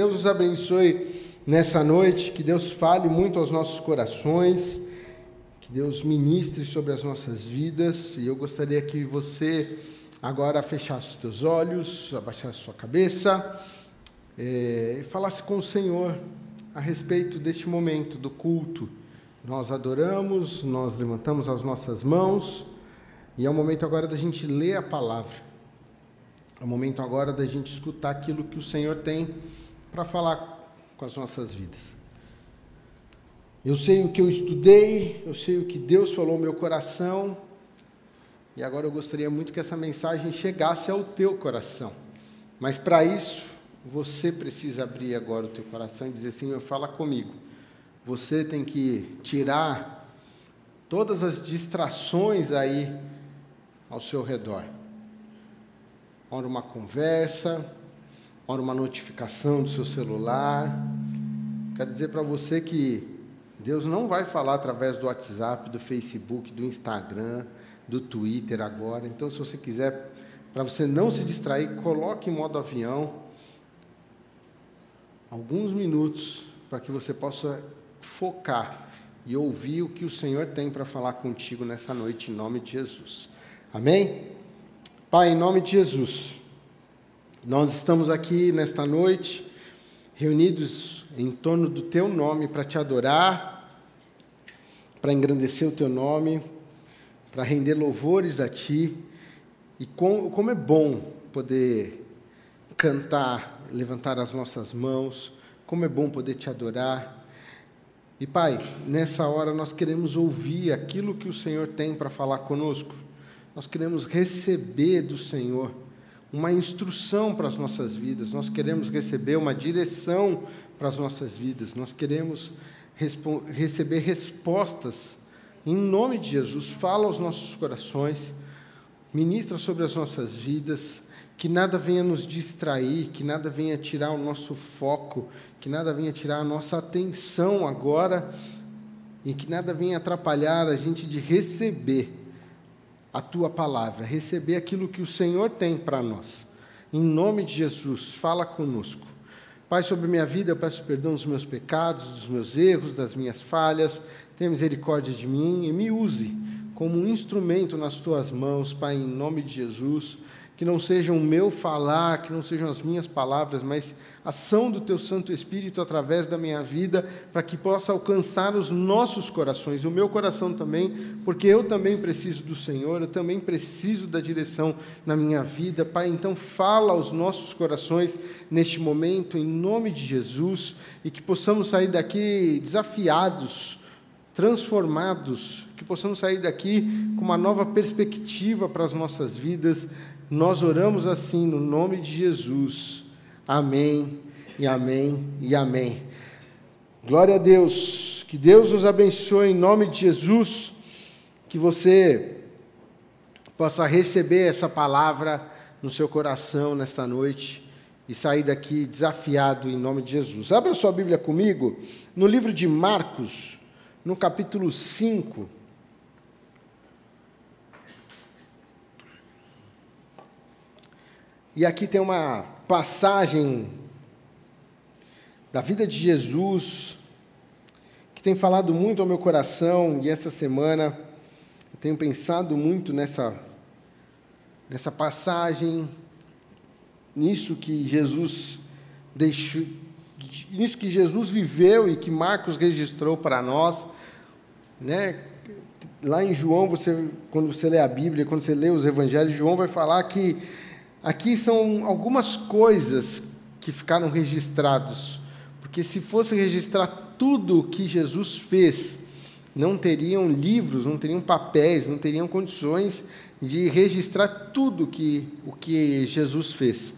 Deus nos abençoe nessa noite, que Deus fale muito aos nossos corações, que Deus ministre sobre as nossas vidas. E eu gostaria que você agora fechasse os teus olhos, abaixasse sua cabeça é, e falasse com o Senhor a respeito deste momento do culto. Nós adoramos, nós levantamos as nossas mãos e é o momento agora da gente ler a palavra. É o momento agora da gente escutar aquilo que o Senhor tem para falar com as nossas vidas. Eu sei o que eu estudei, eu sei o que Deus falou no meu coração, e agora eu gostaria muito que essa mensagem chegasse ao teu coração. Mas para isso, você precisa abrir agora o teu coração e dizer: Senhor, fala comigo. Você tem que tirar todas as distrações aí ao seu redor. Ora uma conversa, ora uma notificação do seu celular. Quero dizer para você que Deus não vai falar através do WhatsApp, do Facebook, do Instagram, do Twitter agora. Então, se você quiser, para você não se distrair, coloque em modo avião alguns minutos para que você possa focar e ouvir o que o Senhor tem para falar contigo nessa noite, em nome de Jesus. Amém? Pai, em nome de Jesus, nós estamos aqui nesta noite, reunidos em torno do Teu nome para te adorar, para engrandecer o Teu nome, para render louvores a Ti. E com, como é bom poder cantar, levantar as nossas mãos, como é bom poder te adorar. E Pai, nessa hora nós queremos ouvir aquilo que o Senhor tem para falar conosco. Nós queremos receber do Senhor uma instrução para as nossas vidas, nós queremos receber uma direção para as nossas vidas, nós queremos receber respostas. Em nome de Jesus, fala aos nossos corações, ministra sobre as nossas vidas, que nada venha nos distrair, que nada venha tirar o nosso foco, que nada venha tirar a nossa atenção agora, e que nada venha atrapalhar a gente de receber a tua palavra, receber aquilo que o Senhor tem para nós. Em nome de Jesus, fala conosco. Pai, sobre minha vida, eu peço perdão dos meus pecados, dos meus erros, das minhas falhas. Tenha misericórdia de mim e me use como um instrumento nas tuas mãos, Pai, em nome de Jesus que não seja o meu falar, que não sejam as minhas palavras, mas a ação do teu Santo Espírito através da minha vida, para que possa alcançar os nossos corações, o meu coração também, porque eu também preciso do Senhor, eu também preciso da direção na minha vida. Pai, então fala aos nossos corações neste momento, em nome de Jesus, e que possamos sair daqui desafiados, transformados, que possamos sair daqui com uma nova perspectiva para as nossas vidas, nós oramos assim no nome de Jesus. Amém, e amém, e amém. Glória a Deus. Que Deus nos abençoe em nome de Jesus. Que você possa receber essa palavra no seu coração nesta noite e sair daqui desafiado em nome de Jesus. Abra sua Bíblia comigo no livro de Marcos, no capítulo 5. E aqui tem uma passagem da vida de Jesus que tem falado muito ao meu coração e essa semana eu tenho pensado muito nessa nessa passagem, nisso que Jesus deixou, nisso que Jesus viveu e que Marcos registrou para nós, né? Lá em João, você quando você lê a Bíblia, quando você lê os evangelhos, João vai falar que Aqui são algumas coisas que ficaram registrados, porque se fosse registrar tudo o que Jesus fez, não teriam livros, não teriam papéis, não teriam condições de registrar tudo que, o que Jesus fez.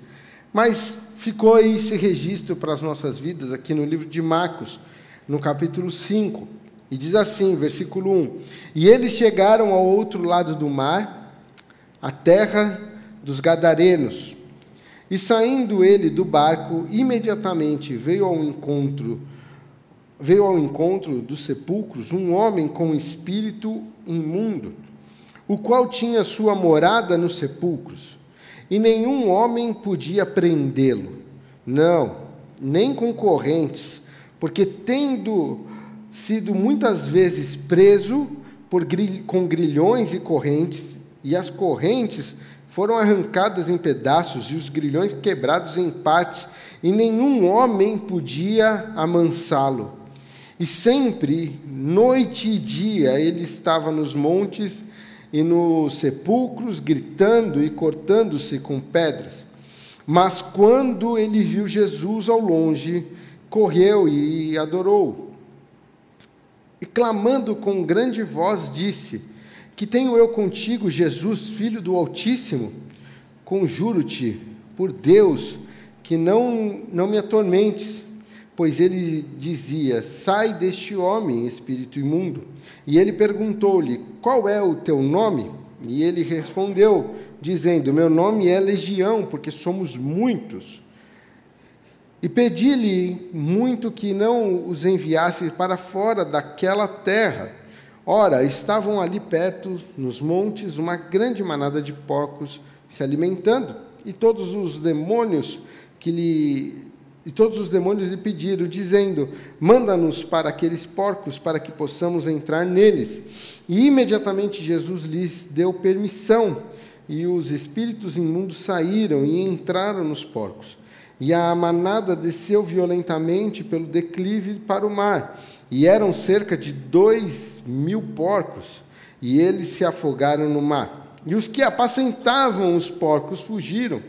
Mas ficou esse registro para as nossas vidas aqui no livro de Marcos, no capítulo 5. E diz assim, versículo 1: E eles chegaram ao outro lado do mar, a terra dos Gadarenos. E saindo ele do barco, imediatamente veio ao encontro veio ao encontro dos sepulcros um homem com espírito imundo, o qual tinha sua morada nos sepulcros, e nenhum homem podia prendê-lo. Não, nem com correntes, porque tendo sido muitas vezes preso por, com grilhões e correntes, e as correntes foram arrancadas em pedaços e os grilhões quebrados em partes, e nenhum homem podia amansá-lo. E sempre, noite e dia, ele estava nos montes e nos sepulcros, gritando e cortando-se com pedras. Mas quando ele viu Jesus ao longe, correu e adorou. E clamando com grande voz, disse: Que tenho eu contigo, Jesus, filho do Altíssimo? Conjuro-te, por Deus, que não, não me atormentes. Pois ele dizia: Sai deste homem, espírito imundo. E ele perguntou-lhe: Qual é o teu nome? E ele respondeu: dizendo: Meu nome é Legião, porque somos muitos. E pedi-lhe muito que não os enviasse para fora daquela terra. Ora, estavam ali perto, nos montes, uma grande manada de porcos se alimentando, e todos os demônios que lhe e todos os demônios lhe pediram, dizendo: Manda-nos para aqueles porcos, para que possamos entrar neles. E imediatamente Jesus lhes deu permissão e os espíritos imundos saíram e entraram nos porcos. E a manada desceu violentamente pelo declive para o mar, e eram cerca de dois mil porcos, e eles se afogaram no mar. E os que apacentavam os porcos fugiram,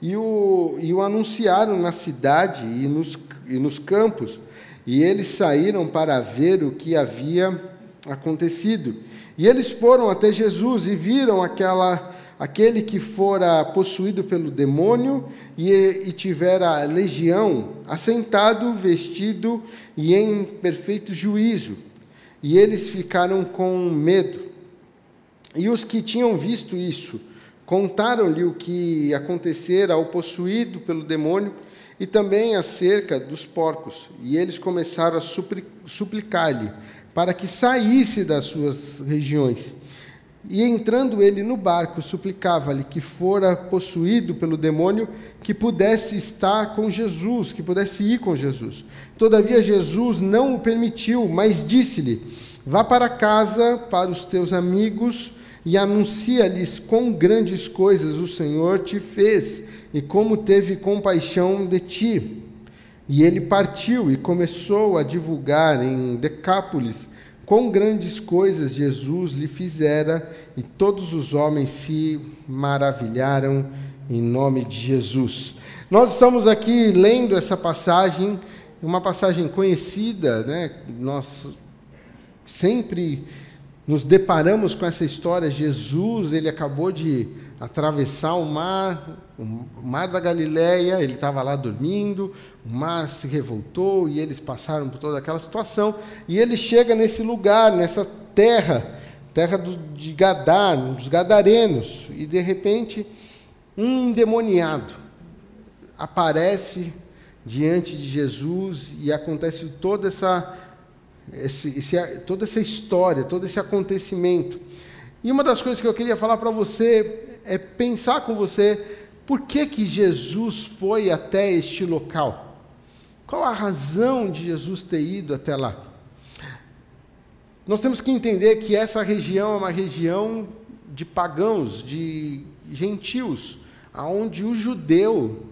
e o, e o anunciaram na cidade e nos, e nos campos, e eles saíram para ver o que havia acontecido. E eles foram até Jesus e viram aquela aquele que fora possuído pelo demônio e, e tivera legião, assentado, vestido e em perfeito juízo. E eles ficaram com medo. E os que tinham visto isso contaram-lhe o que acontecera ao possuído pelo demônio e também acerca dos porcos. E eles começaram a suplicar-lhe para que saísse das suas regiões. E entrando ele no barco, suplicava-lhe que fora possuído pelo demônio, que pudesse estar com Jesus, que pudesse ir com Jesus. Todavia Jesus não o permitiu, mas disse-lhe: Vá para casa, para os teus amigos, e anuncia-lhes quão grandes coisas o Senhor te fez e como teve compaixão de ti. E ele partiu e começou a divulgar em Decápolis quão grandes coisas Jesus lhe fizera, e todos os homens se maravilharam em nome de Jesus. Nós estamos aqui lendo essa passagem, uma passagem conhecida, né? Nós sempre nos deparamos com essa história. Jesus, ele acabou de atravessar o mar, o mar da Galileia, ele estava lá dormindo, o mar se revoltou e eles passaram por toda aquela situação, e ele chega nesse lugar, nessa terra, terra do, de Gadar, dos gadarenos, e de repente um endemoniado aparece diante de Jesus e acontece toda essa, esse, esse, toda essa história, todo esse acontecimento. E uma das coisas que eu queria falar para você é pensar com você por que, que Jesus foi até este local. Qual a razão de Jesus ter ido até lá? Nós temos que entender que essa região é uma região de pagãos, de gentios, aonde o judeu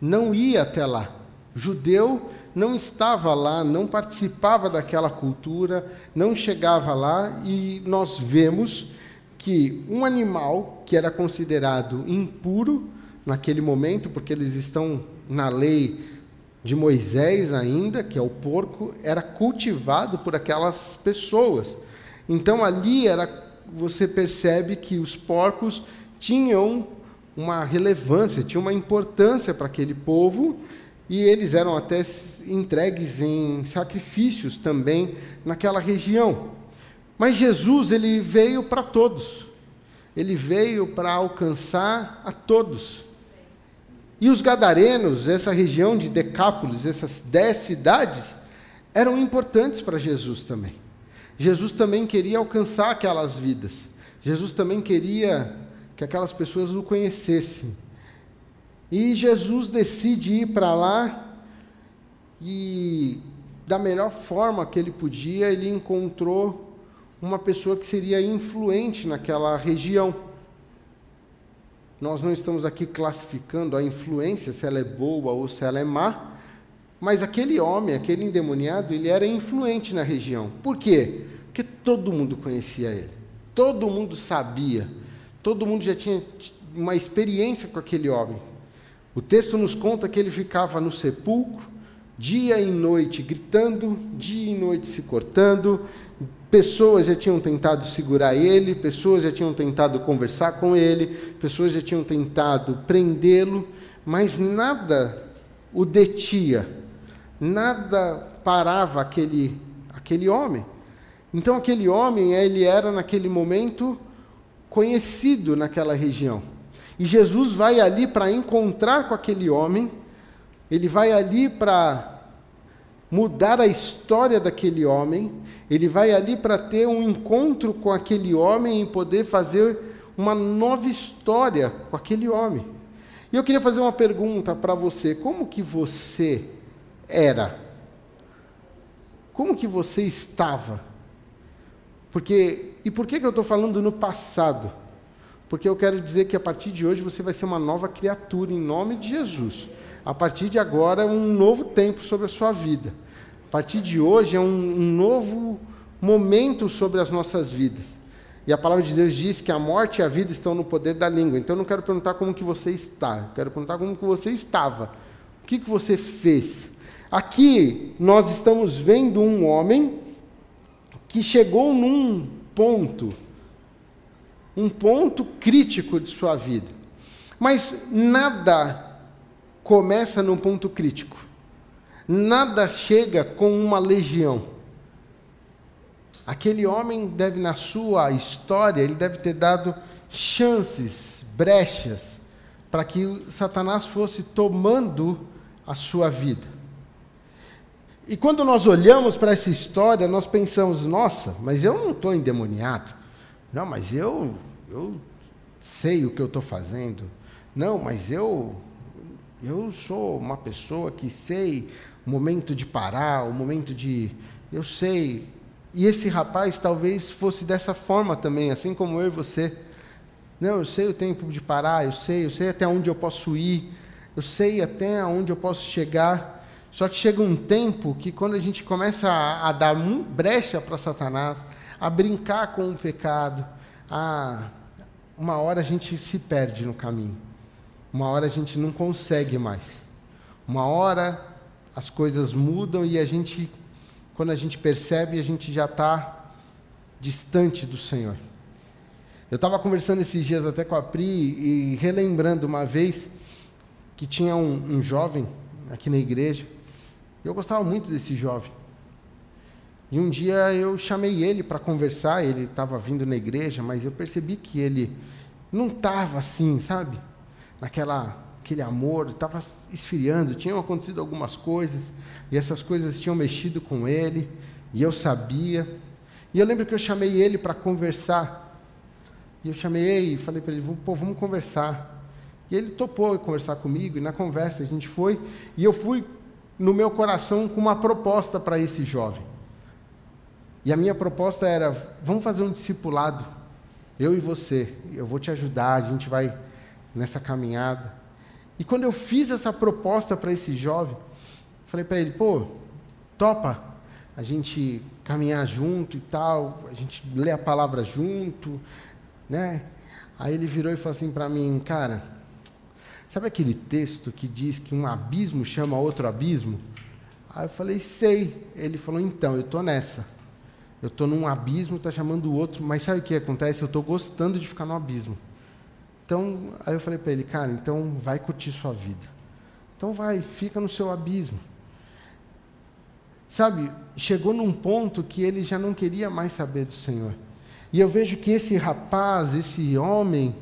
não ia até lá. O judeu não estava lá, não participava daquela cultura, não chegava lá, e nós vemos que um animal que era considerado impuro naquele momento, porque eles estão na lei de Moisés ainda, que é o porco, era cultivado por aquelas pessoas. Então ali era você percebe que os porcos tinham uma relevância, tinham uma importância para aquele povo e eles eram até entregues em sacrifícios também naquela região. Mas Jesus, ele veio para todos. Ele veio para alcançar a todos. E os gadarenos, essa região de Decápolis, essas dez cidades, eram importantes para Jesus também. Jesus também queria alcançar aquelas vidas. Jesus também queria que aquelas pessoas o conhecessem. E Jesus decide ir para lá e da melhor forma que ele podia, ele encontrou uma pessoa que seria influente naquela região. Nós não estamos aqui classificando a influência, se ela é boa ou se ela é má, mas aquele homem, aquele endemoniado, ele era influente na região. Por quê? Porque todo mundo conhecia ele, todo mundo sabia, todo mundo já tinha uma experiência com aquele homem. O texto nos conta que ele ficava no sepulcro, dia e noite gritando, dia e noite se cortando. Pessoas já tinham tentado segurar ele, pessoas já tinham tentado conversar com ele, pessoas já tinham tentado prendê-lo, mas nada o detia, nada parava aquele, aquele homem. Então, aquele homem, ele era naquele momento conhecido naquela região. E Jesus vai ali para encontrar com aquele homem, ele vai ali para mudar a história daquele homem, ele vai ali para ter um encontro com aquele homem e poder fazer uma nova história com aquele homem. E eu queria fazer uma pergunta para você: como que você era? Como que você estava? Porque e por que, que eu estou falando no passado? Porque eu quero dizer que a partir de hoje você vai ser uma nova criatura em nome de Jesus. A partir de agora um novo tempo sobre a sua vida. A partir de hoje é um, um novo momento sobre as nossas vidas. E a palavra de Deus diz que a morte e a vida estão no poder da língua. Então eu não quero perguntar como que você está, eu quero perguntar como que você estava. O que, que você fez? Aqui nós estamos vendo um homem que chegou num ponto, um ponto crítico de sua vida. Mas nada começa num ponto crítico. Nada chega com uma legião. Aquele homem deve, na sua história, ele deve ter dado chances, brechas, para que Satanás fosse tomando a sua vida. E quando nós olhamos para essa história, nós pensamos: nossa, mas eu não estou endemoniado. Não, mas eu, eu sei o que eu estou fazendo. Não, mas eu eu sou uma pessoa que sei o momento de parar, o momento de. Eu sei. E esse rapaz talvez fosse dessa forma também, assim como eu e você. Não, eu sei o tempo de parar, eu sei, eu sei até onde eu posso ir, eu sei até onde eu posso chegar. Só que chega um tempo que quando a gente começa a, a dar brecha para Satanás, a brincar com o pecado, a, uma hora a gente se perde no caminho. Uma hora a gente não consegue mais. Uma hora as coisas mudam e a gente, quando a gente percebe, a gente já está distante do Senhor. Eu estava conversando esses dias até com a Pri e relembrando uma vez que tinha um, um jovem aqui na igreja. Eu gostava muito desse jovem. E um dia eu chamei ele para conversar, ele estava vindo na igreja, mas eu percebi que ele não estava assim, sabe? naquela aquele amor, estava esfriando, tinham acontecido algumas coisas, e essas coisas tinham mexido com ele, e eu sabia. E eu lembro que eu chamei ele para conversar. E eu chamei e falei para ele, pô, vamos conversar. E ele topou conversar comigo, e na conversa a gente foi, e eu fui no meu coração com uma proposta para esse jovem. E a minha proposta era: vamos fazer um discipulado, eu e você, eu vou te ajudar, a gente vai nessa caminhada. E quando eu fiz essa proposta para esse jovem, falei para ele, pô, topa a gente caminhar junto e tal, a gente ler a palavra junto, né? Aí ele virou e falou assim para mim, cara, sabe aquele texto que diz que um abismo chama outro abismo? Aí eu falei, sei. Ele falou, então, eu estou nessa. Eu estou num abismo, está chamando o outro, mas sabe o que acontece? Eu estou gostando de ficar no abismo. Então, aí eu falei para ele, cara, então vai curtir sua vida. Então vai, fica no seu abismo. Sabe, chegou num ponto que ele já não queria mais saber do Senhor. E eu vejo que esse rapaz, esse homem,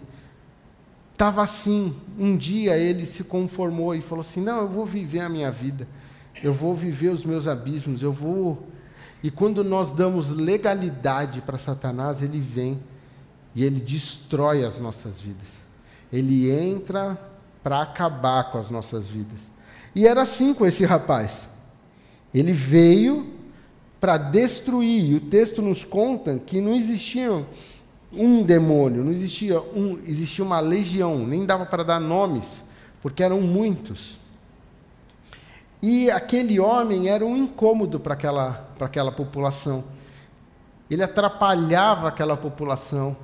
estava assim. Um dia ele se conformou e falou assim: Não, eu vou viver a minha vida, eu vou viver os meus abismos, eu vou. E quando nós damos legalidade para Satanás, ele vem e ele destrói as nossas vidas. Ele entra para acabar com as nossas vidas. E era assim com esse rapaz. Ele veio para destruir. E o texto nos conta que não existia um demônio, não existia um, existia uma legião, nem dava para dar nomes, porque eram muitos. E aquele homem era um incômodo para aquela, para aquela população. Ele atrapalhava aquela população.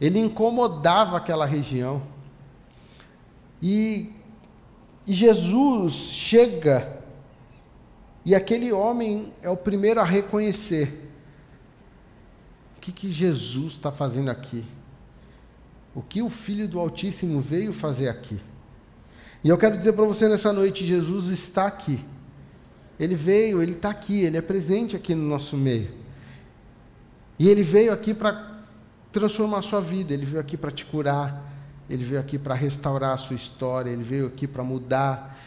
Ele incomodava aquela região. E, e Jesus chega, e aquele homem é o primeiro a reconhecer: o que, que Jesus está fazendo aqui? O que o Filho do Altíssimo veio fazer aqui? E eu quero dizer para você nessa noite: Jesus está aqui. Ele veio, ele está aqui, ele é presente aqui no nosso meio. E ele veio aqui para transformar a sua vida, ele veio aqui para te curar, ele veio aqui para restaurar a sua história, ele veio aqui para mudar,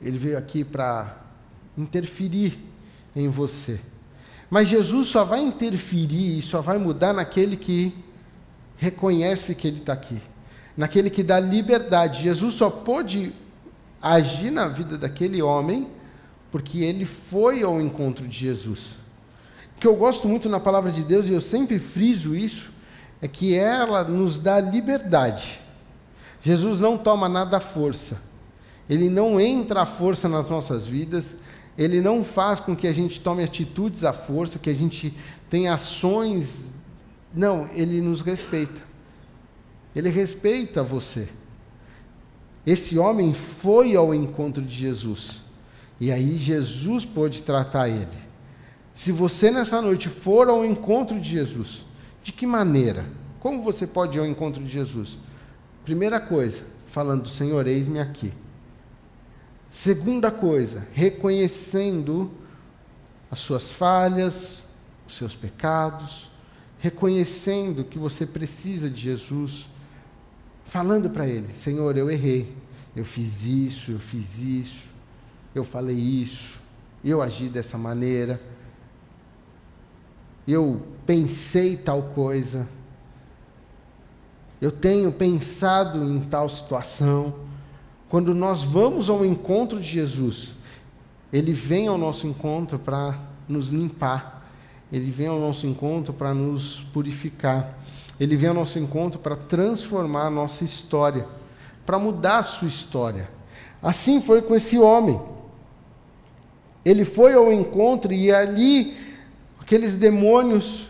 ele veio aqui para interferir em você. Mas Jesus só vai interferir e só vai mudar naquele que reconhece que ele está aqui, naquele que dá liberdade. Jesus só pôde agir na vida daquele homem porque ele foi ao encontro de Jesus. O que eu gosto muito na palavra de Deus, e eu sempre friso isso, é que ela nos dá liberdade. Jesus não toma nada à força. Ele não entra à força nas nossas vidas. Ele não faz com que a gente tome atitudes à força, que a gente tenha ações. Não, ele nos respeita. Ele respeita você. Esse homem foi ao encontro de Jesus. E aí Jesus pôde tratar ele. Se você nessa noite for ao encontro de Jesus, de que maneira? Como você pode ir ao encontro de Jesus? Primeira coisa, falando, Senhor, eis-me aqui. Segunda coisa, reconhecendo as suas falhas, os seus pecados, reconhecendo que você precisa de Jesus, falando para Ele: Senhor, eu errei, eu fiz isso, eu fiz isso, eu falei isso, eu agi dessa maneira, eu pensei tal coisa, eu tenho pensado em tal situação. Quando nós vamos ao encontro de Jesus, Ele vem ao nosso encontro para nos limpar, Ele vem ao nosso encontro para nos purificar, Ele vem ao nosso encontro para transformar a nossa história, para mudar a sua história. Assim foi com esse homem. Ele foi ao encontro e ali aqueles demônios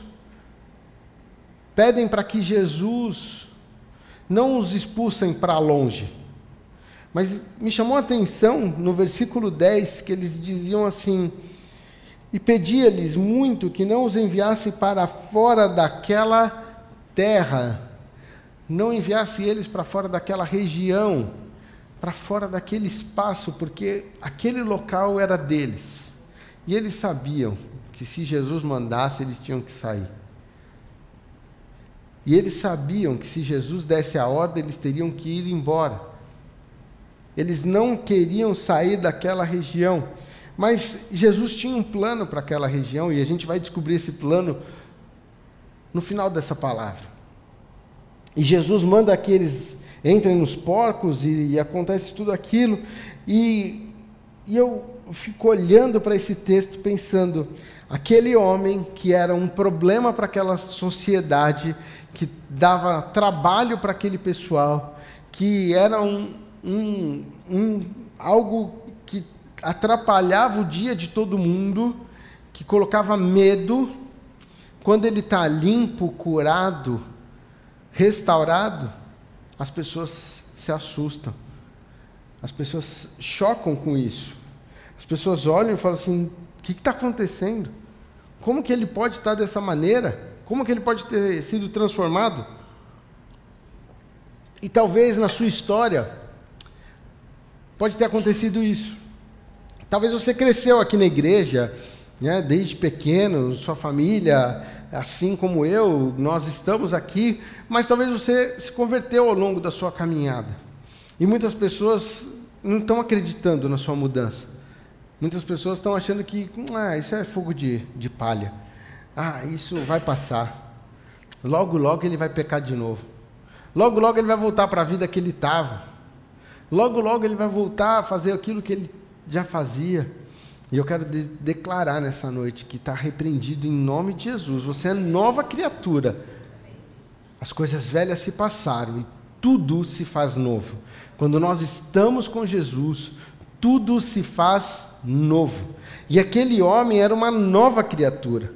pedem para que Jesus não os expulsem para longe. Mas me chamou a atenção no versículo 10 que eles diziam assim: E pedia-lhes muito que não os enviasse para fora daquela terra, não enviasse eles para fora daquela região, para fora daquele espaço, porque aquele local era deles. E eles sabiam que se Jesus mandasse, eles tinham que sair. E eles sabiam que se Jesus desse a ordem, eles teriam que ir embora. Eles não queriam sair daquela região. Mas Jesus tinha um plano para aquela região e a gente vai descobrir esse plano no final dessa palavra. E Jesus manda que eles entrem nos porcos e, e acontece tudo aquilo. E, e eu fico olhando para esse texto pensando: aquele homem que era um problema para aquela sociedade, que dava trabalho para aquele pessoal, que era um, um, um, algo que atrapalhava o dia de todo mundo, que colocava medo. Quando ele está limpo, curado, restaurado, as pessoas se assustam. As pessoas chocam com isso. As pessoas olham e falam assim: que está acontecendo? Como que ele pode estar dessa maneira? Como que ele pode ter sido transformado? E talvez na sua história pode ter acontecido isso. Talvez você cresceu aqui na igreja, né, desde pequeno, sua família, assim como eu, nós estamos aqui, mas talvez você se converteu ao longo da sua caminhada. E muitas pessoas não estão acreditando na sua mudança. Muitas pessoas estão achando que ah, isso é fogo de, de palha. Ah, isso vai passar. Logo, logo ele vai pecar de novo. Logo, logo ele vai voltar para a vida que ele estava. Logo, logo ele vai voltar a fazer aquilo que ele já fazia. E eu quero de declarar nessa noite que está repreendido em nome de Jesus. Você é nova criatura. As coisas velhas se passaram e tudo se faz novo. Quando nós estamos com Jesus, tudo se faz novo. E aquele homem era uma nova criatura.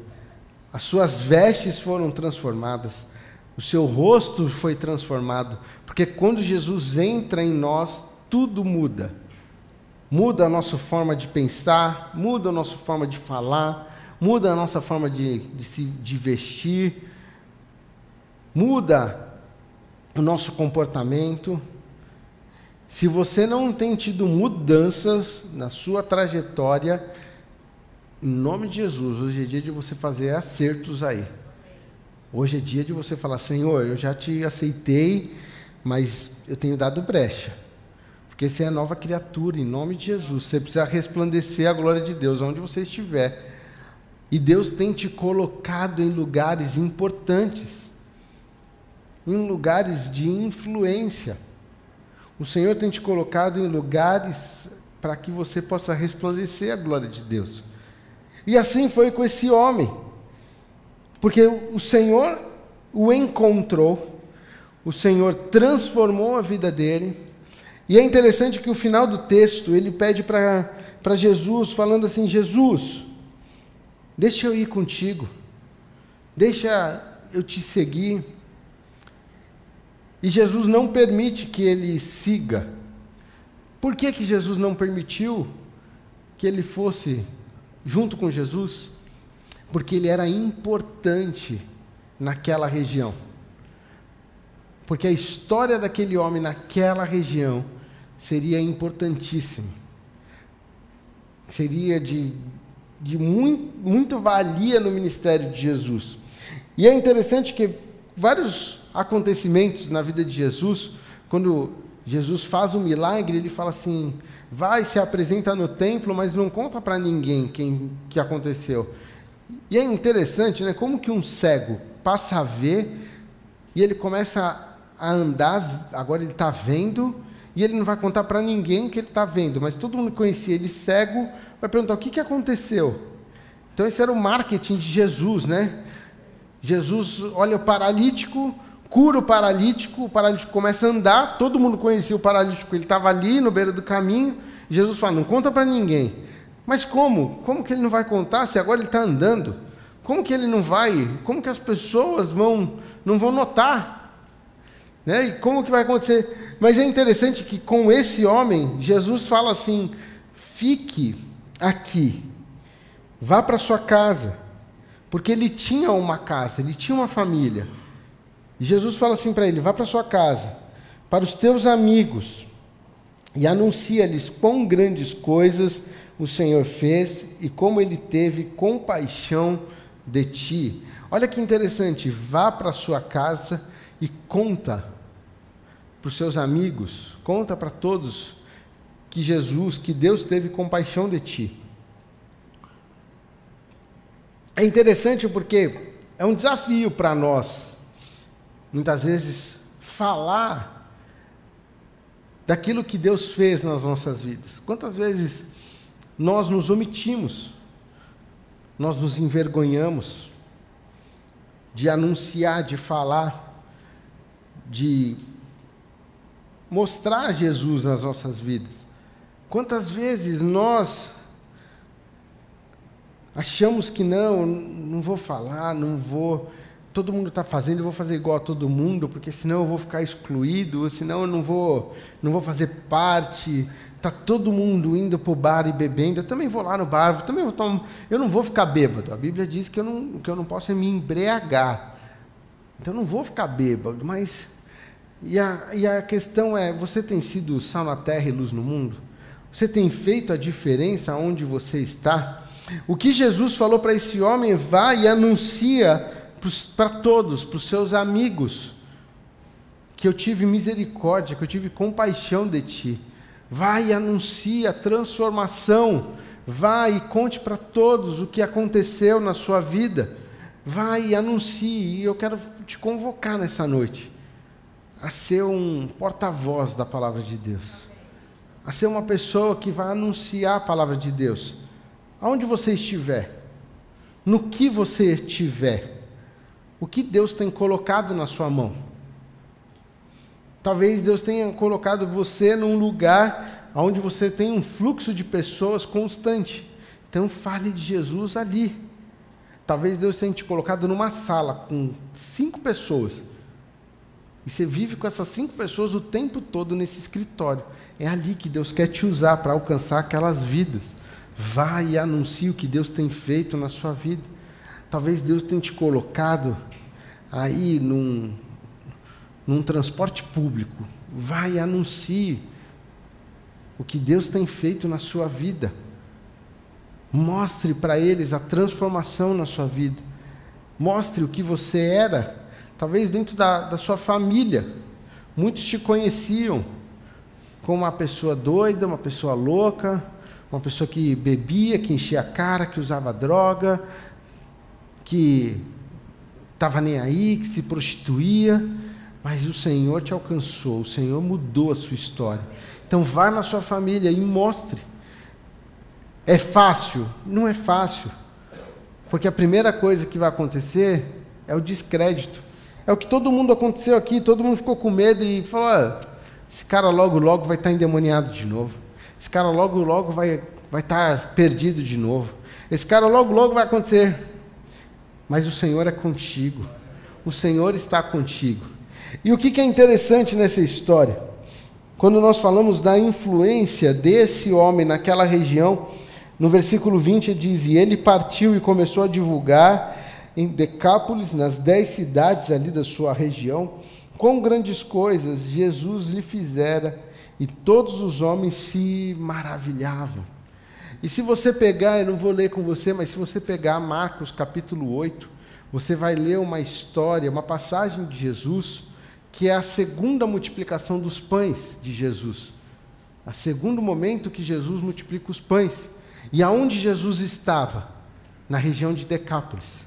As suas vestes foram transformadas, o seu rosto foi transformado, porque quando Jesus entra em nós, tudo muda. Muda a nossa forma de pensar, muda a nossa forma de falar, muda a nossa forma de, de se de vestir, muda o nosso comportamento. Se você não tem tido mudanças na sua trajetória, em nome de Jesus, hoje é dia de você fazer acertos aí. Hoje é dia de você falar: Senhor, eu já te aceitei, mas eu tenho dado brecha. Porque você é nova criatura, em nome de Jesus. Você precisa resplandecer a glória de Deus onde você estiver. E Deus tem te colocado em lugares importantes, em lugares de influência. O Senhor tem te colocado em lugares para que você possa resplandecer a glória de Deus. E assim foi com esse homem, porque o Senhor o encontrou, o Senhor transformou a vida dele. E é interessante que o final do texto ele pede para Jesus, falando assim: Jesus, deixa eu ir contigo, deixa eu te seguir. E Jesus não permite que ele siga. Por que, que Jesus não permitiu que ele fosse junto com Jesus? Porque ele era importante naquela região. Porque a história daquele homem naquela região seria importantíssima. Seria de, de muito, muito valia no ministério de Jesus. E é interessante que vários acontecimentos na vida de Jesus, quando Jesus faz um milagre, ele fala assim: vai, se apresenta no templo, mas não conta para ninguém quem que aconteceu. E é interessante, né? Como que um cego passa a ver e ele começa a andar, agora ele está vendo, e ele não vai contar para ninguém que ele está vendo, mas todo mundo conhecia ele cego, vai perguntar o que, que aconteceu. Então esse era o marketing de Jesus, né? Jesus olha o paralítico, cura o paralítico, o paralítico começa a andar, todo mundo conhecia o paralítico, ele estava ali no beira do caminho. Jesus fala: não conta para ninguém. Mas como? Como que ele não vai contar se agora ele está andando? Como que ele não vai? Como que as pessoas vão não vão notar? Né? E como que vai acontecer? Mas é interessante que com esse homem, Jesus fala assim: fique aqui, vá para sua casa, porque ele tinha uma casa, ele tinha uma família. E Jesus fala assim para ele: vá para sua casa, para os teus amigos, e anuncia-lhes quão grandes coisas o Senhor fez e como ele teve compaixão de ti. Olha que interessante, vá para sua casa e conta para os seus amigos, conta para todos que Jesus, que Deus teve compaixão de ti. É interessante porque é um desafio para nós muitas vezes, falar daquilo que Deus fez nas nossas vidas. Quantas vezes nós nos omitimos, nós nos envergonhamos de anunciar, de falar, de mostrar Jesus nas nossas vidas. Quantas vezes nós achamos que não, não vou falar, não vou todo mundo está fazendo, eu vou fazer igual a todo mundo, porque senão eu vou ficar excluído, senão eu não vou, não vou fazer parte. Está todo mundo indo para o bar e bebendo, eu também vou lá no bar, eu também vou tomar, eu não vou ficar bêbado. A Bíblia diz que eu não, que eu não posso me embriagar. Então eu não vou ficar bêbado, mas. E a, e a questão é: você tem sido sal na terra e luz no mundo? Você tem feito a diferença onde você está? O que Jesus falou para esse homem, vá e anuncia para todos, para os seus amigos, que eu tive misericórdia, que eu tive compaixão de ti. Vai e anuncie a transformação. Vai e conte para todos o que aconteceu na sua vida. Vai e anuncie. E eu quero te convocar nessa noite a ser um porta-voz da palavra de Deus. A ser uma pessoa que vai anunciar a palavra de Deus. aonde você estiver, no que você estiver, o que Deus tem colocado na sua mão. Talvez Deus tenha colocado você num lugar onde você tem um fluxo de pessoas constante. Então fale de Jesus ali. Talvez Deus tenha te colocado numa sala com cinco pessoas. E você vive com essas cinco pessoas o tempo todo nesse escritório. É ali que Deus quer te usar para alcançar aquelas vidas. Vá e anuncie o que Deus tem feito na sua vida. Talvez Deus tenha te colocado aí num, num transporte público. E anuncie o que Deus tem feito na sua vida. Mostre para eles a transformação na sua vida. Mostre o que você era, talvez dentro da, da sua família. Muitos te conheciam como uma pessoa doida, uma pessoa louca, uma pessoa que bebia, que enchia a cara, que usava droga, que estava nem aí, que se prostituía, mas o Senhor te alcançou, o Senhor mudou a sua história. Então vá na sua família e mostre. É fácil? Não é fácil. Porque a primeira coisa que vai acontecer é o descrédito. É o que todo mundo aconteceu aqui, todo mundo ficou com medo e falou: ah, esse cara logo, logo vai estar endemoniado de novo. Esse cara logo, logo vai, vai estar perdido de novo. Esse cara logo, logo vai acontecer. Mas o Senhor é contigo. O Senhor está contigo. E o que é interessante nessa história? Quando nós falamos da influência desse homem naquela região, no versículo 20 diz: E ele partiu e começou a divulgar em Decápolis, nas dez cidades ali da sua região, quão grandes coisas Jesus lhe fizera, e todos os homens se maravilhavam. E se você pegar, eu não vou ler com você, mas se você pegar Marcos capítulo 8, você vai ler uma história, uma passagem de Jesus, que é a segunda multiplicação dos pães de Jesus. A segundo momento que Jesus multiplica os pães. E aonde Jesus estava? Na região de Decápolis.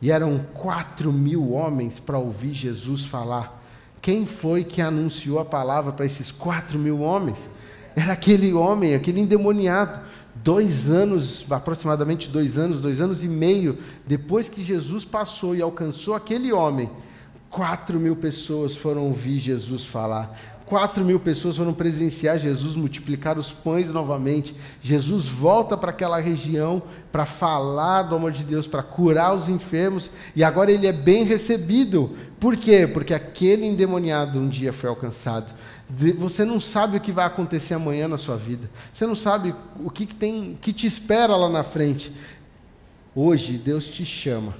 E eram quatro mil homens para ouvir Jesus falar. Quem foi que anunciou a palavra para esses quatro mil homens? Era aquele homem, aquele endemoniado. Dois anos, aproximadamente dois anos, dois anos e meio, depois que Jesus passou e alcançou aquele homem, quatro mil pessoas foram ouvir Jesus falar. Quatro mil pessoas foram presenciar Jesus multiplicar os pães novamente. Jesus volta para aquela região para falar do amor de Deus, para curar os enfermos, e agora ele é bem recebido. Por quê? Porque aquele endemoniado um dia foi alcançado. Você não sabe o que vai acontecer amanhã na sua vida. Você não sabe o que, tem, que te espera lá na frente. Hoje Deus te chama.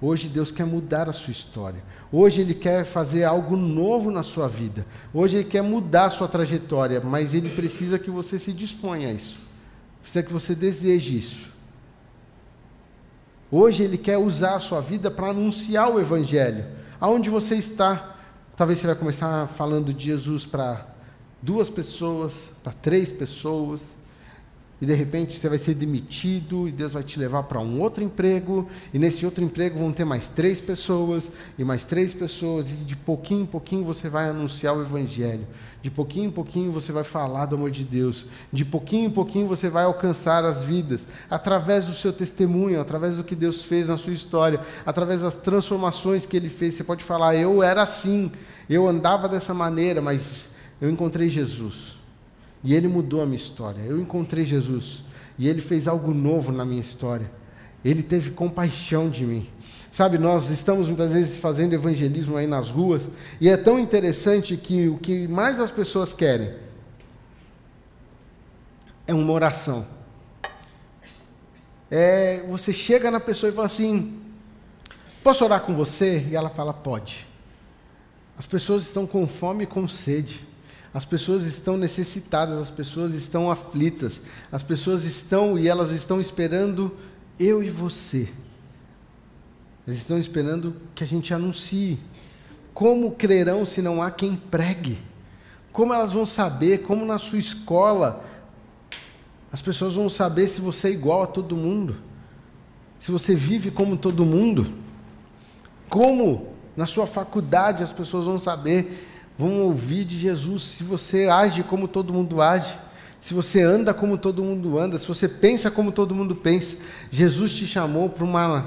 Hoje Deus quer mudar a sua história. Hoje Ele quer fazer algo novo na sua vida. Hoje Ele quer mudar a sua trajetória, mas Ele precisa que você se disponha a isso. Precisa que você deseje isso. Hoje Ele quer usar a sua vida para anunciar o Evangelho. Aonde você está? Talvez você vai começar falando de Jesus para duas pessoas, para três pessoas, e de repente você vai ser demitido e Deus vai te levar para um outro emprego, e nesse outro emprego vão ter mais três pessoas, e mais três pessoas, e de pouquinho em pouquinho você vai anunciar o Evangelho, de pouquinho em pouquinho você vai falar do amor de Deus, de pouquinho em pouquinho você vai alcançar as vidas, através do seu testemunho, através do que Deus fez na sua história, através das transformações que Ele fez. Você pode falar: Eu era assim, eu andava dessa maneira, mas eu encontrei Jesus. E ele mudou a minha história. Eu encontrei Jesus e ele fez algo novo na minha história. Ele teve compaixão de mim. Sabe, nós estamos muitas vezes fazendo evangelismo aí nas ruas e é tão interessante que o que mais as pessoas querem é uma oração. É, você chega na pessoa e fala assim: Posso orar com você? E ela fala: Pode. As pessoas estão com fome e com sede. As pessoas estão necessitadas, as pessoas estão aflitas, as pessoas estão e elas estão esperando eu e você. Elas estão esperando que a gente anuncie. Como crerão se não há quem pregue? Como elas vão saber? Como na sua escola as pessoas vão saber se você é igual a todo mundo? Se você vive como todo mundo? Como na sua faculdade as pessoas vão saber vão ouvir de Jesus se você age como todo mundo age, se você anda como todo mundo anda, se você pensa como todo mundo pensa. Jesus te chamou para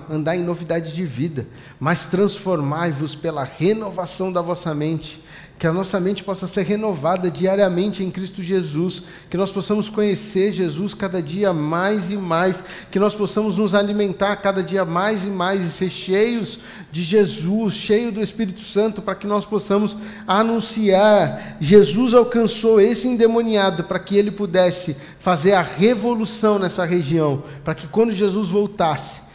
andar em novidade de vida, mas transformai-vos pela renovação da vossa mente que a nossa mente possa ser renovada diariamente em Cristo Jesus, que nós possamos conhecer Jesus cada dia mais e mais, que nós possamos nos alimentar cada dia mais e mais e ser cheios de Jesus, cheio do Espírito Santo, para que nós possamos anunciar. Jesus alcançou esse endemoniado para que ele pudesse fazer a revolução nessa região, para que quando Jesus voltasse,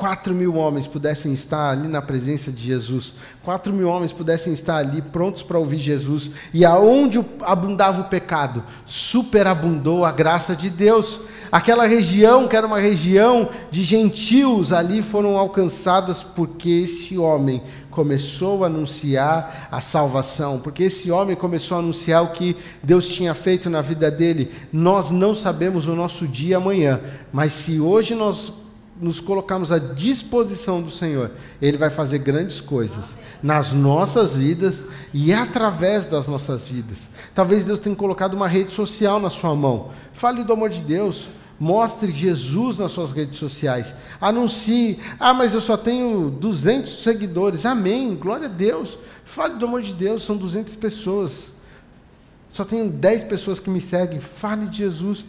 quatro mil homens pudessem estar ali na presença de Jesus, quatro mil homens pudessem estar ali prontos para ouvir Jesus, e aonde abundava o pecado, superabundou a graça de Deus. Aquela região, que era uma região de gentios, ali foram alcançadas porque esse homem começou a anunciar a salvação, porque esse homem começou a anunciar o que Deus tinha feito na vida dele. Nós não sabemos o nosso dia amanhã, mas se hoje nós nos colocarmos à disposição do Senhor, Ele vai fazer grandes coisas nas nossas vidas e através das nossas vidas. Talvez Deus tenha colocado uma rede social na sua mão. Fale do amor de Deus. Mostre Jesus nas suas redes sociais. Anuncie. Ah, mas eu só tenho 200 seguidores. Amém. Glória a Deus. Fale do amor de Deus. São 200 pessoas. Só tenho 10 pessoas que me seguem. Fale de Jesus.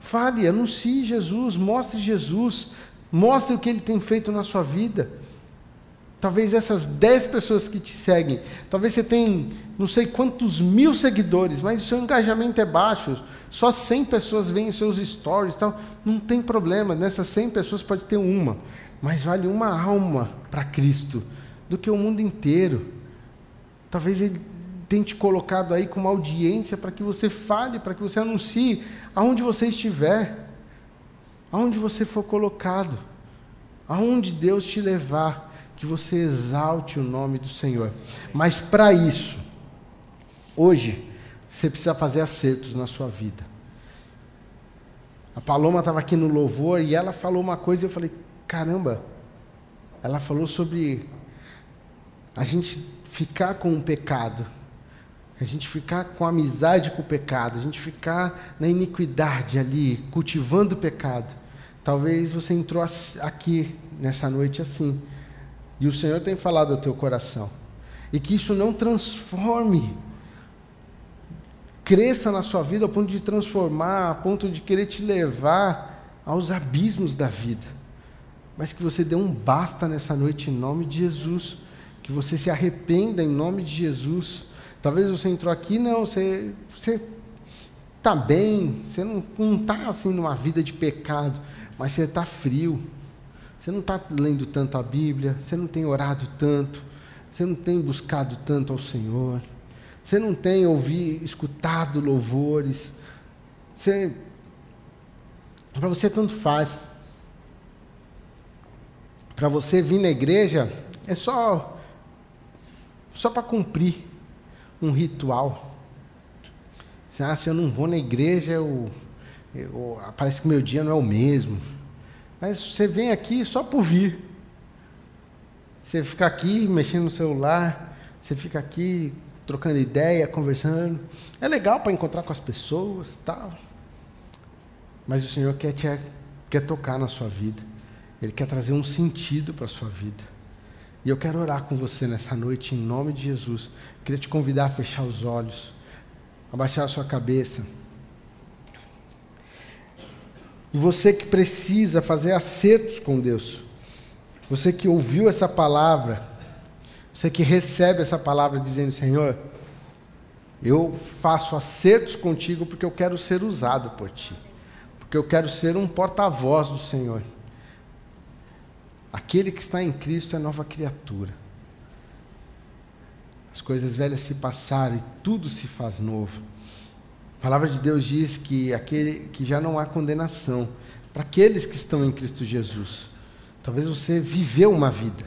Fale, anuncie Jesus. Mostre Jesus. Mostre o que ele tem feito na sua vida. Talvez essas dez pessoas que te seguem, talvez você tenha não sei quantos mil seguidores, mas o seu engajamento é baixo, só 100 pessoas veem os seus stories, tal. não tem problema, nessas 100 pessoas pode ter uma, mas vale uma alma para Cristo do que o mundo inteiro. Talvez ele tenha te colocado aí com uma audiência para que você fale, para que você anuncie aonde você estiver aonde você for colocado, aonde Deus te levar, que você exalte o nome do Senhor. Mas para isso, hoje, você precisa fazer acertos na sua vida. A Paloma estava aqui no louvor e ela falou uma coisa e eu falei: caramba, ela falou sobre a gente ficar com o pecado, a gente ficar com amizade com o pecado, a gente ficar na iniquidade ali, cultivando o pecado. Talvez você entrou aqui nessa noite assim. E o Senhor tem falado ao teu coração. E que isso não transforme, cresça na sua vida ao ponto de transformar, a ponto de querer te levar aos abismos da vida. Mas que você dê um basta nessa noite em nome de Jesus. Que você se arrependa em nome de Jesus. Talvez você entrou aqui, não, você está bem, você não está assim numa vida de pecado mas você está frio. Você não está lendo tanto a Bíblia, você não tem orado tanto, você não tem buscado tanto ao Senhor, você não tem ouvido, escutado louvores. Você, para você tanto faz. Para você vir na igreja é só só para cumprir um ritual. Ah, se eu não vou na igreja, eu eu, parece que meu dia não é o mesmo. Mas você vem aqui só por vir. Você fica aqui mexendo no celular, você fica aqui trocando ideia, conversando. É legal para encontrar com as pessoas, tal. Mas o Senhor quer te quer tocar na sua vida. Ele quer trazer um sentido para a sua vida. E eu quero orar com você nessa noite em nome de Jesus. Queria te convidar a fechar os olhos, abaixar a sua cabeça. E você que precisa fazer acertos com Deus, você que ouviu essa palavra, você que recebe essa palavra dizendo: Senhor, eu faço acertos contigo porque eu quero ser usado por ti, porque eu quero ser um porta-voz do Senhor. Aquele que está em Cristo é nova criatura. As coisas velhas se passaram e tudo se faz novo. A palavra de Deus diz que, aquele, que já não há condenação para aqueles que estão em Cristo Jesus. Talvez você viveu uma vida,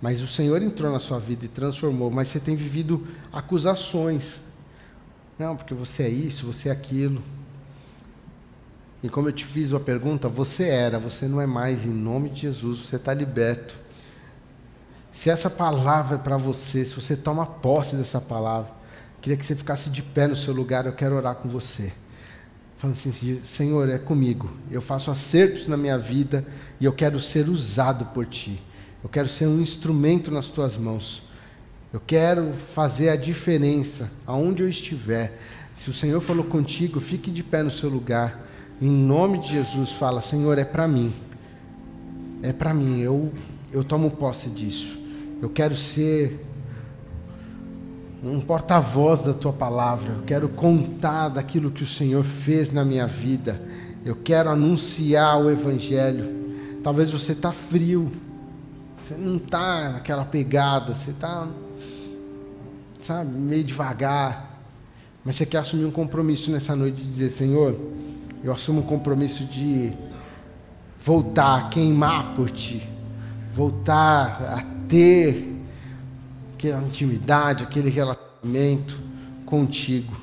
mas o Senhor entrou na sua vida e transformou, mas você tem vivido acusações. Não, porque você é isso, você é aquilo. E como eu te fiz uma pergunta, você era, você não é mais, em nome de Jesus, você está liberto. Se essa palavra é para você, se você toma posse dessa palavra, Queria que você ficasse de pé no seu lugar, eu quero orar com você. falando assim: Senhor, é comigo. Eu faço acertos na minha vida e eu quero ser usado por Ti. Eu quero ser um instrumento nas Tuas mãos. Eu quero fazer a diferença aonde eu estiver. Se o Senhor falou contigo, fique de pé no seu lugar. Em nome de Jesus, fala: Senhor, é para mim. É para mim. Eu, eu tomo posse disso. Eu quero ser um porta-voz da tua palavra. Eu quero contar daquilo que o Senhor fez na minha vida. Eu quero anunciar o Evangelho. Talvez você está frio, você não está naquela pegada, você está, sabe, meio devagar. Mas você quer assumir um compromisso nessa noite de dizer: Senhor, eu assumo um compromisso de voltar a queimar por Ti, voltar a ter aquela intimidade, aquele relacionamento contigo.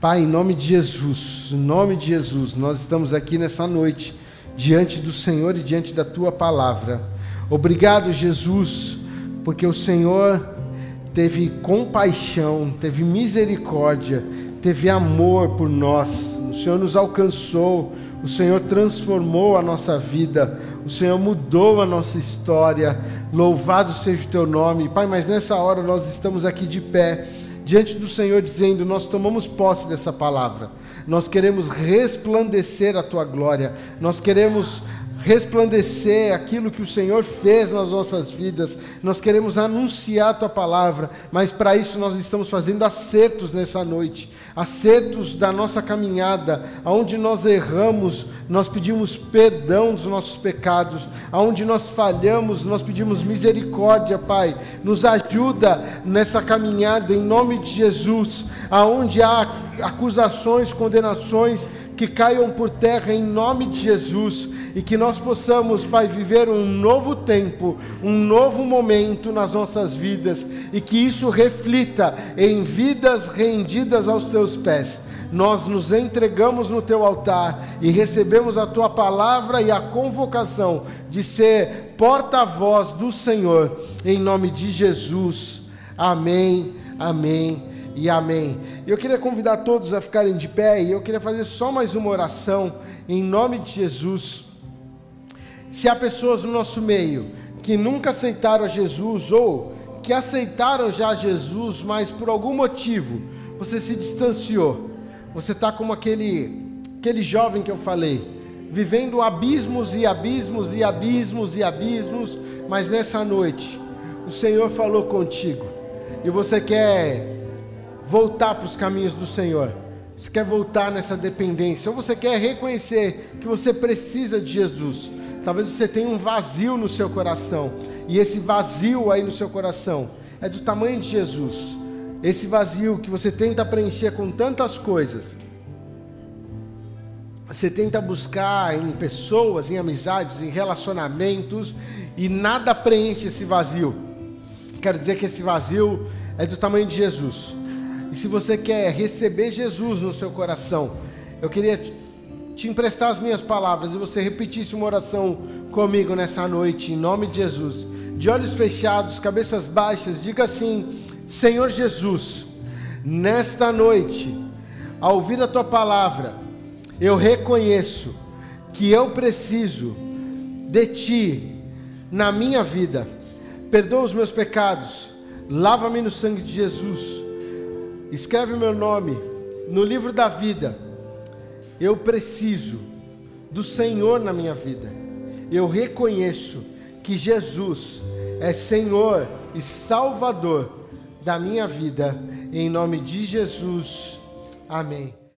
Pai, em nome de Jesus, em nome de Jesus, nós estamos aqui nessa noite, diante do Senhor e diante da tua palavra. Obrigado, Jesus, porque o Senhor teve compaixão, teve misericórdia, teve amor por nós. O Senhor nos alcançou, o Senhor transformou a nossa vida, o Senhor mudou a nossa história. Louvado seja o teu nome, Pai. Mas nessa hora nós estamos aqui de pé, diante do Senhor, dizendo: Nós tomamos posse dessa palavra, nós queremos resplandecer a tua glória, nós queremos resplandecer aquilo que o Senhor fez nas nossas vidas. Nós queremos anunciar a tua palavra, mas para isso nós estamos fazendo acertos nessa noite, acertos da nossa caminhada, aonde nós erramos, nós pedimos perdão dos nossos pecados, aonde nós falhamos, nós pedimos misericórdia, Pai. Nos ajuda nessa caminhada em nome de Jesus, aonde há acusações, condenações, que caiam por terra em nome de Jesus e que nós possamos, Pai, viver um novo tempo, um novo momento nas nossas vidas e que isso reflita em vidas rendidas aos teus pés. Nós nos entregamos no teu altar e recebemos a tua palavra e a convocação de ser porta-voz do Senhor, em nome de Jesus. Amém, amém e amém. Eu queria convidar todos a ficarem de pé e eu queria fazer só mais uma oração em nome de Jesus. Se há pessoas no nosso meio que nunca aceitaram Jesus ou que aceitaram já Jesus, mas por algum motivo você se distanciou, você está como aquele, aquele jovem que eu falei, vivendo abismos e abismos e abismos e abismos, mas nessa noite o Senhor falou contigo e você quer voltar para os caminhos do Senhor. Você quer voltar nessa dependência, ou você quer reconhecer que você precisa de Jesus. Talvez você tenha um vazio no seu coração, e esse vazio aí no seu coração é do tamanho de Jesus. Esse vazio que você tenta preencher com tantas coisas, você tenta buscar em pessoas, em amizades, em relacionamentos, e nada preenche esse vazio. Quero dizer que esse vazio é do tamanho de Jesus. E se você quer receber Jesus no seu coração, eu queria te emprestar as minhas palavras e você repetisse uma oração comigo nessa noite, em nome de Jesus. De olhos fechados, cabeças baixas, diga assim: Senhor Jesus, nesta noite, ao ouvir a tua palavra, eu reconheço que eu preciso de ti na minha vida. Perdoa os meus pecados, lava-me no sangue de Jesus, escreve meu nome no livro da vida eu preciso do Senhor na minha vida. Eu reconheço que Jesus é Senhor e Salvador da minha vida. Em nome de Jesus. Amém.